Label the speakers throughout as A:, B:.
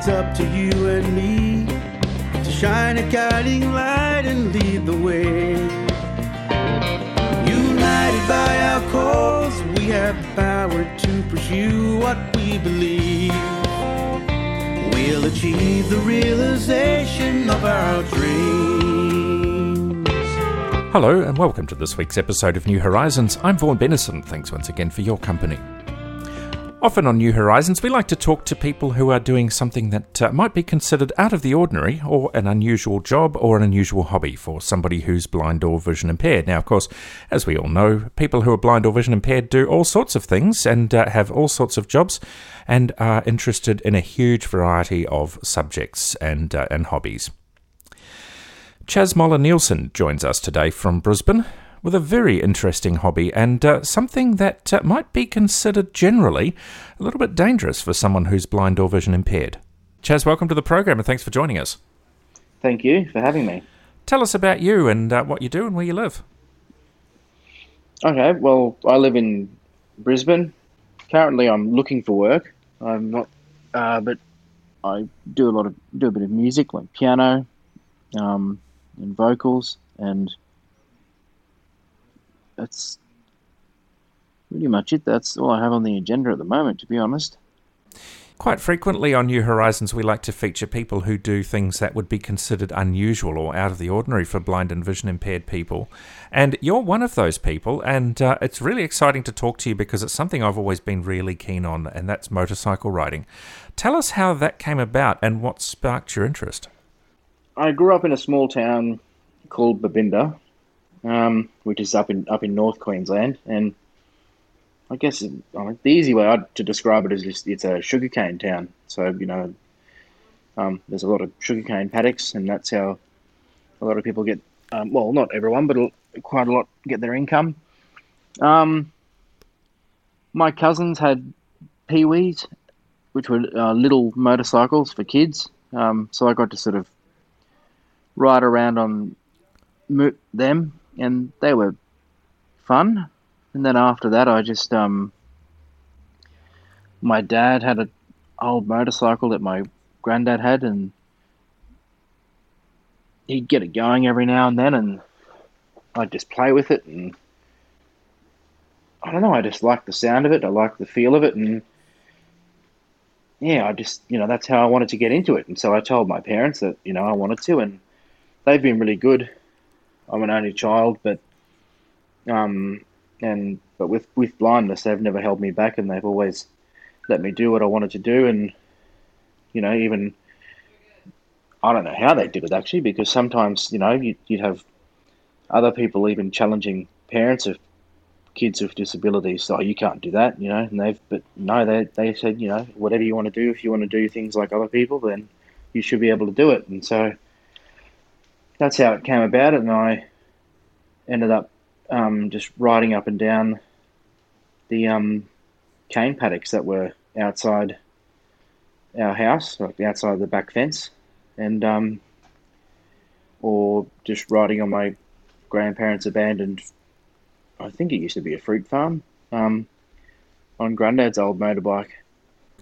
A: it's up to you and me to shine a guiding light and lead the way. United by our cause, we have the power to pursue what we believe. We'll achieve the realization of our dreams.
B: Hello, and welcome to this week's episode of New Horizons. I'm Vaughan Bennison. Thanks once again for your company. Often on New Horizons, we like to talk to people who are doing something that uh, might be considered out of the ordinary or an unusual job or an unusual hobby for somebody who's blind or vision impaired. Now, of course, as we all know, people who are blind or vision impaired do all sorts of things and uh, have all sorts of jobs and are interested in a huge variety of subjects and, uh, and hobbies. Chas Moller Nielsen joins us today from Brisbane with a very interesting hobby and uh, something that uh, might be considered generally a little bit dangerous for someone who's blind or vision impaired. Chaz, welcome to the program and thanks for joining us.
C: Thank you for having me.
B: Tell us about you and uh, what you do and where you live.
C: Okay, well, I live in Brisbane. Currently, I'm looking for work. I'm not, uh, but I do a lot of do a bit of music, like piano, um, and vocals, and that's pretty much it. That's all I have on the agenda at the moment, to be honest.
B: Quite frequently on New Horizons, we like to feature people who do things that would be considered unusual or out of the ordinary for blind and vision impaired people. And you're one of those people, and uh, it's really exciting to talk to you because it's something I've always been really keen on, and that's motorcycle riding. Tell us how that came about and what sparked your interest.
C: I grew up in a small town called Babinda, um, which is up in up in North Queensland, and I guess uh, the easy way to describe it is just it's a sugarcane town. So you know, um, there's a lot of sugarcane paddocks, and that's how a lot of people get. Um, well, not everyone, but quite a lot get their income. Um, my cousins had peewees, which were uh, little motorcycles for kids. Um, so I got to sort of ride around on them and they were fun. And then after that, I just um, my dad had an old motorcycle that my granddad had, and he'd get it going every now and then, and I'd just play with it, and I don't know, I just like the sound of it, I like the feel of it, and yeah, I just you know that's how I wanted to get into it, and so I told my parents that you know I wanted to, and they've been really good I'm an only child, but um, and but with with blindness, they've never held me back, and they've always let me do what I wanted to do, and you know, even I don't know how they did it actually, because sometimes you know you, would have other people even challenging parents of kids with disabilities. Oh, you can't do that, you know. And they've but no, they they said you know whatever you want to do, if you want to do things like other people, then you should be able to do it. And so that's how it came about, and I ended up um, just riding up and down the um, cane paddocks that were outside our house, like outside the back fence, and um, or just riding on my grandparents' abandoned. I think it used to be a fruit farm um, on Granddad's old motorbike.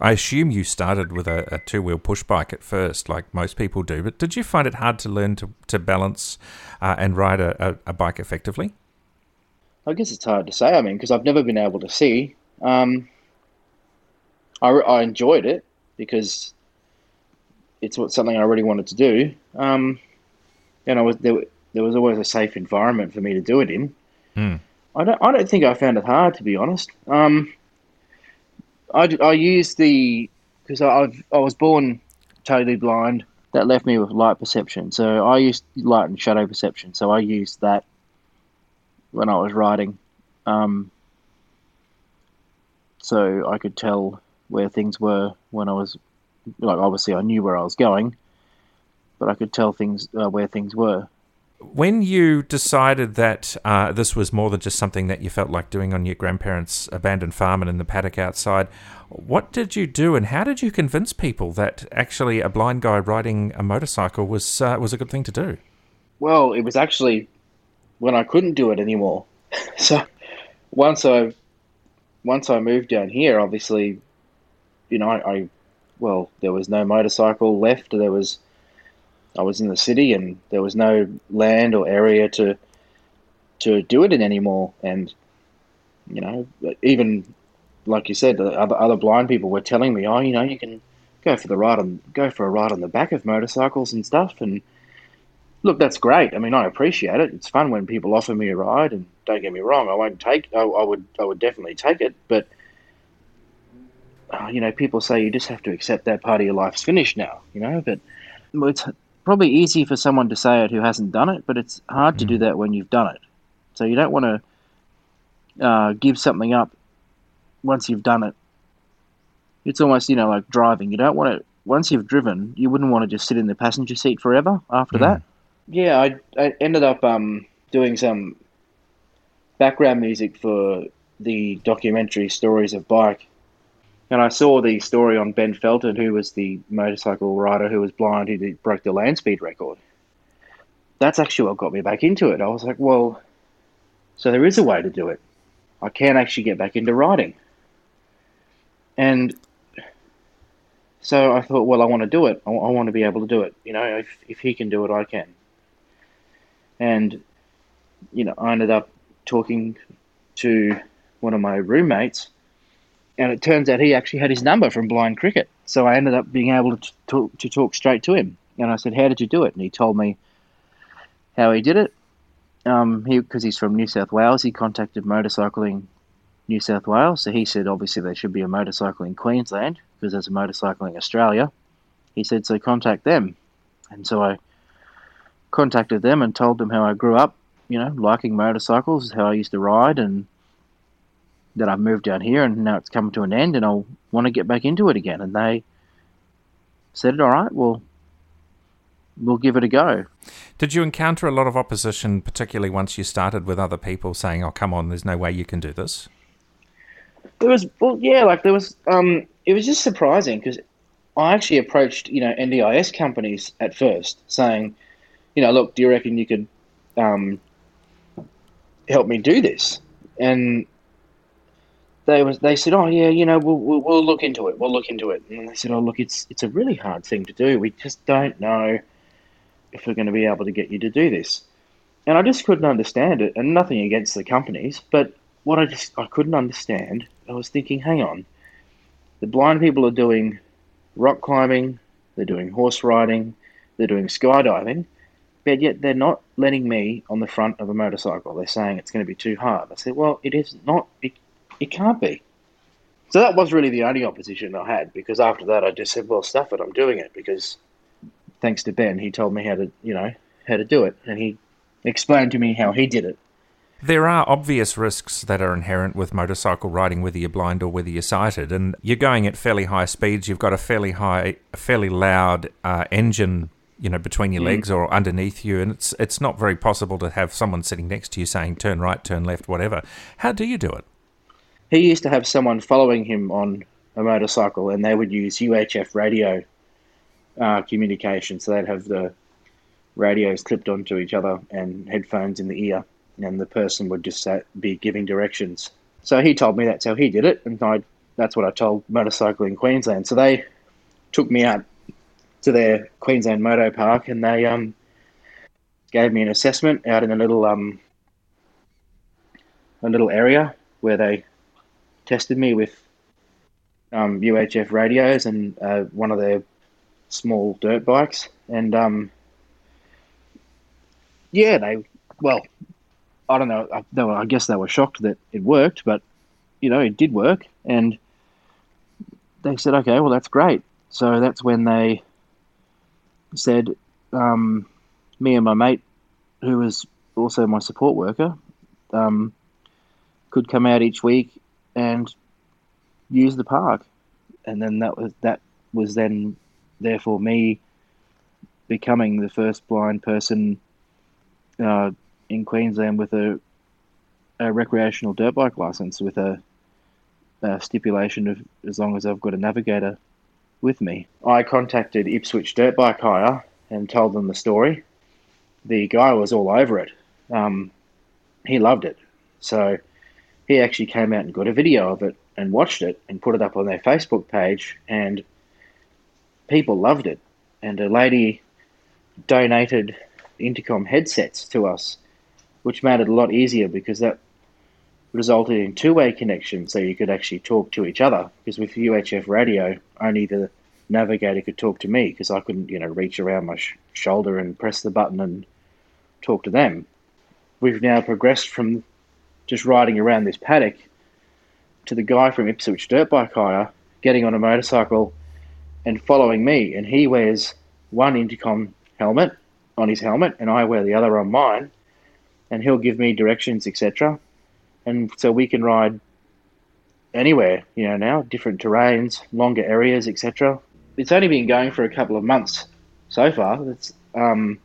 B: I assume you started with a, a two wheel push bike at first, like most people do. But did you find it hard to learn to, to balance uh, and ride a, a, a, bike effectively?
C: I guess it's hard to say. I mean, because I've never been able to see. Um, I, I enjoyed it because it's what something I really wanted to do. Um, and I was there. There was always a safe environment for me to do it in.
B: Mm.
C: I don't. I don't think I found it hard, to be honest. Um, I, I used the because I I was born totally blind. That left me with light perception. So I used light and shadow perception. So I used that when I was writing, um, so I could tell where things were when I was like obviously I knew where I was going, but I could tell things uh, where things were.
B: When you decided that uh, this was more than just something that you felt like doing on your grandparents' abandoned farm and in the paddock outside, what did you do and how did you convince people that actually a blind guy riding a motorcycle was uh, was a good thing to do?
C: Well, it was actually when I couldn't do it anymore. so once I once I moved down here, obviously, you know, I, I well, there was no motorcycle left. There was, I was in the city, and there was no land or area to to do it in anymore. And you know, even like you said, other other blind people were telling me, oh, you know, you can go for the ride on go for a ride on the back of motorcycles and stuff. And look, that's great. I mean, I appreciate it. It's fun when people offer me a ride, and don't get me wrong, I won't take. I, I would I would definitely take it, but. Uh, you know, people say you just have to accept that part of your life's finished now. You know, but it's probably easy for someone to say it who hasn't done it, but it's hard mm. to do mm. that when you've done it. So you don't want to uh, give something up once you've done it. It's almost you know like driving. You don't want to once you've driven, you wouldn't want to just sit in the passenger seat forever after mm. that. Yeah, I, I ended up um, doing some background music for the documentary Stories of Bike. And I saw the story on Ben Felten, who was the motorcycle rider who was blind, who broke the land speed record. That's actually what got me back into it. I was like, well, so there is a way to do it. I can actually get back into riding. And so I thought, well, I want to do it. I, I want to be able to do it. You know, if, if he can do it, I can. And, you know, I ended up talking to one of my roommates, and it turns out he actually had his number from Blind Cricket. So I ended up being able to talk, to talk straight to him. And I said, How did you do it? And he told me how he did it um, he because he's from New South Wales, he contacted Motorcycling New South Wales. So he said obviously there should be a Motorcycling Queensland because there's a motorcycling Australia. He said so contact them, and so I contacted them and told them how I grew up, you know, liking motorcycles, how I used to ride, and that I've moved down here and now it's come to an end, and I'll want to get back into it again. And they said, "All right, well, we'll give it a go.
B: Did you encounter a lot of opposition, particularly once you started with other people saying, "Oh, come on, there's no way you can do this"?
C: There was, well, yeah, like there was. Um, it was just surprising because I actually approached, you know, NDIS companies at first, saying, you know, look, do you reckon you could um, help me do this? And they was they said, oh yeah, you know, we'll, we'll, we'll look into it. We'll look into it. And they said, oh look, it's it's a really hard thing to do. We just don't know if we're going to be able to get you to do this. And I just couldn't understand it, and nothing against the companies, but what I just I couldn't understand, I was thinking, hang on, the blind people are doing rock climbing, they're doing horse riding, they're doing skydiving, but yet they're not letting me on the front of a motorcycle. They're saying it's going to be too hard. I said, well, it is not. It, it can't be. So that was really the only opposition I had because after that I just said, well, stuff it, I'm doing it because thanks to Ben, he told me how to, you know, how to do it, and he explained to me how he did it.
B: There are obvious risks that are inherent with motorcycle riding, whether you're blind or whether you're sighted, and you're going at fairly high speeds. You've got a fairly high, a fairly loud uh, engine, you know, between your mm. legs or underneath you, and it's it's not very possible to have someone sitting next to you saying turn right, turn left, whatever. How do you do it?
C: He used to have someone following him on a motorcycle, and they would use UHF radio uh, communication. So they'd have the radios clipped onto each other and headphones in the ear, and the person would just be giving directions. So he told me that's how he did it, and I, that's what I told Motorcycling Queensland. So they took me out to their Queensland Moto Park, and they um, gave me an assessment out in a little um, a little area where they tested me with um, UHF radios and uh, one of their small dirt bikes, and um, yeah, they well, I don't know. I, they were, I guess they were shocked that it worked, but you know, it did work, and they said, okay, well, that's great. So that's when they said, um, me and my mate, who was also my support worker, um, could come out each week and use the park, and then that was that was then therefore me becoming the first blind person uh, in Queensland with a, a, recreational dirt bike license with a, a, stipulation of as long as I've got a navigator with me. I contacted Ipswich Dirt Bike Hire and told them the story. The guy was all over it. Um, he loved it. So he actually came out and got a video of it and watched it and put it up on their Facebook page and people loved it. And a lady donated intercom headsets to us, which made it a lot easier because that resulted in two-way connection, so you could actually talk to each other. Because with UHF radio, only the navigator could talk to me because I couldn't, you know, reach around my sh- shoulder and press the button and talk to them. We've now progressed from just riding around this paddock to the guy from Ipswich Dirt Bike Hire getting on a motorcycle and following me, and he wears one intercom helmet on his helmet, and I wear the other on mine, and he'll give me directions, etc. And so we can ride anywhere, you know, now different terrains, longer areas, etc. It's only been going for a couple of months so far. It's um,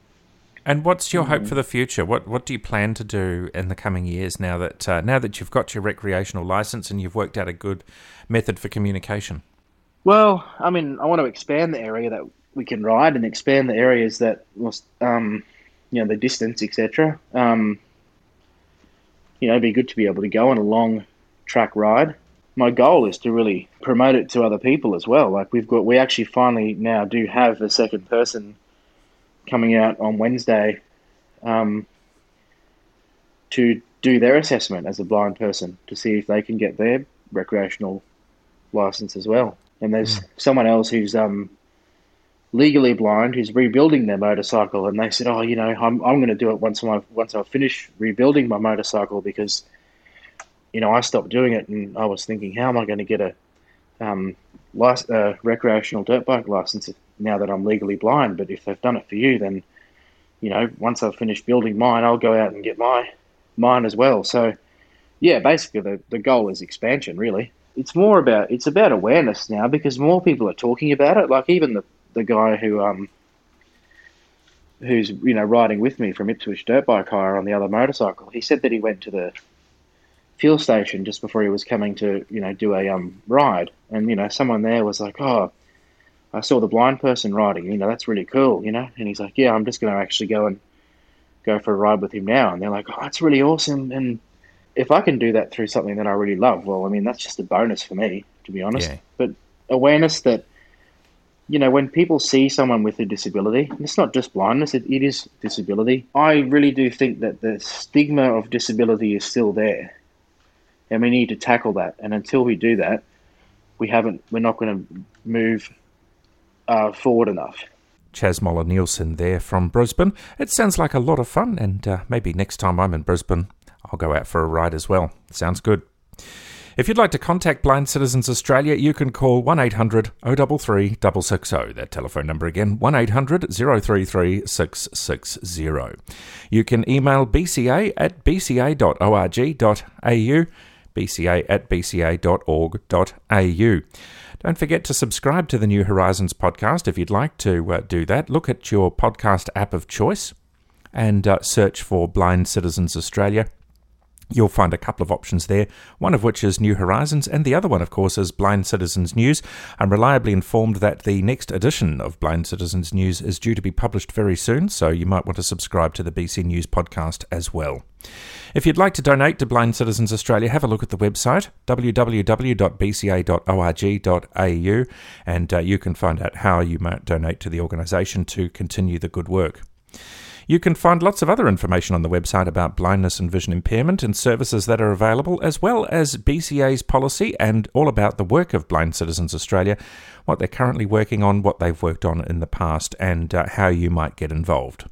B: and what's your hope for the future? What what do you plan to do in the coming years now that uh, now that you've got your recreational license and you've worked out a good method for communication?
C: Well, I mean, I want to expand the area that we can ride and expand the areas that was, um, you know, the distance, etc. Um, you know, it'd be good to be able to go on a long track ride. My goal is to really promote it to other people as well. Like we've got, we actually finally now do have a second person coming out on Wednesday um, to do their assessment as a blind person to see if they can get their recreational license as well. And there's mm. someone else who's um, legally blind who's rebuilding their motorcycle, and they said, "Oh, you know, I'm I'm going to do it once I once I finish rebuilding my motorcycle because, you know, I stopped doing it, and I was thinking, how am I going to get a um, lic- uh, recreational dirt bike license now that I'm legally blind? But if they've done it for you, then, you know, once I've finished building mine, I'll go out and get my mine as well. So, yeah, basically the the goal is expansion, really. It's more about it's about awareness now because more people are talking about it. Like even the the guy who um who's you know riding with me from Ipswich Dirt Bike Hire on the other motorcycle. He said that he went to the fuel station just before he was coming to you know do a um ride, and you know someone there was like, "Oh, I saw the blind person riding. You know that's really cool." You know, and he's like, "Yeah, I'm just going to actually go and go for a ride with him now." And they're like, "Oh, that's really awesome." And if I can do that through something that I really love, well, I mean that's just a bonus for me, to be honest. Yeah. But awareness that you know, when people see someone with a disability, it's not just blindness, it, it is disability. I really do think that the stigma of disability is still there. And we need to tackle that. And until we do that, we haven't, we're not going to move uh, forward enough.
B: Chas Moller Nielsen there from Brisbane. It sounds like a lot of fun, and uh, maybe next time I'm in Brisbane, I'll go out for a ride as well. Sounds good. If you'd like to contact Blind Citizens Australia, you can call 1800 033 660. That telephone number again, 1800 033 660. You can email bca at bca.org.au, bca at bca.org.au. Don't forget to subscribe to the New Horizons podcast if you'd like to uh, do that. Look at your podcast app of choice and uh, search for Blind Citizens Australia You'll find a couple of options there, one of which is New Horizons, and the other one, of course, is Blind Citizens News. I'm reliably informed that the next edition of Blind Citizens News is due to be published very soon, so you might want to subscribe to the BC News podcast as well. If you'd like to donate to Blind Citizens Australia, have a look at the website www.bca.org.au and uh, you can find out how you might donate to the organisation to continue the good work. You can find lots of other information on the website about blindness and vision impairment and services that are available, as well as BCA's policy and all about the work of Blind Citizens Australia, what they're currently working on, what they've worked on in the past, and uh, how you might get involved.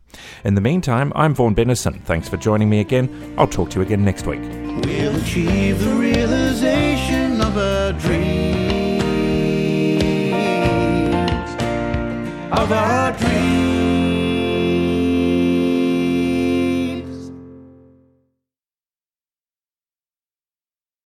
B: In the meantime, I'm Vaughan Bennison. Thanks for joining me again. I'll talk to you again next week.
A: We'll achieve the realization of. Of our dreams.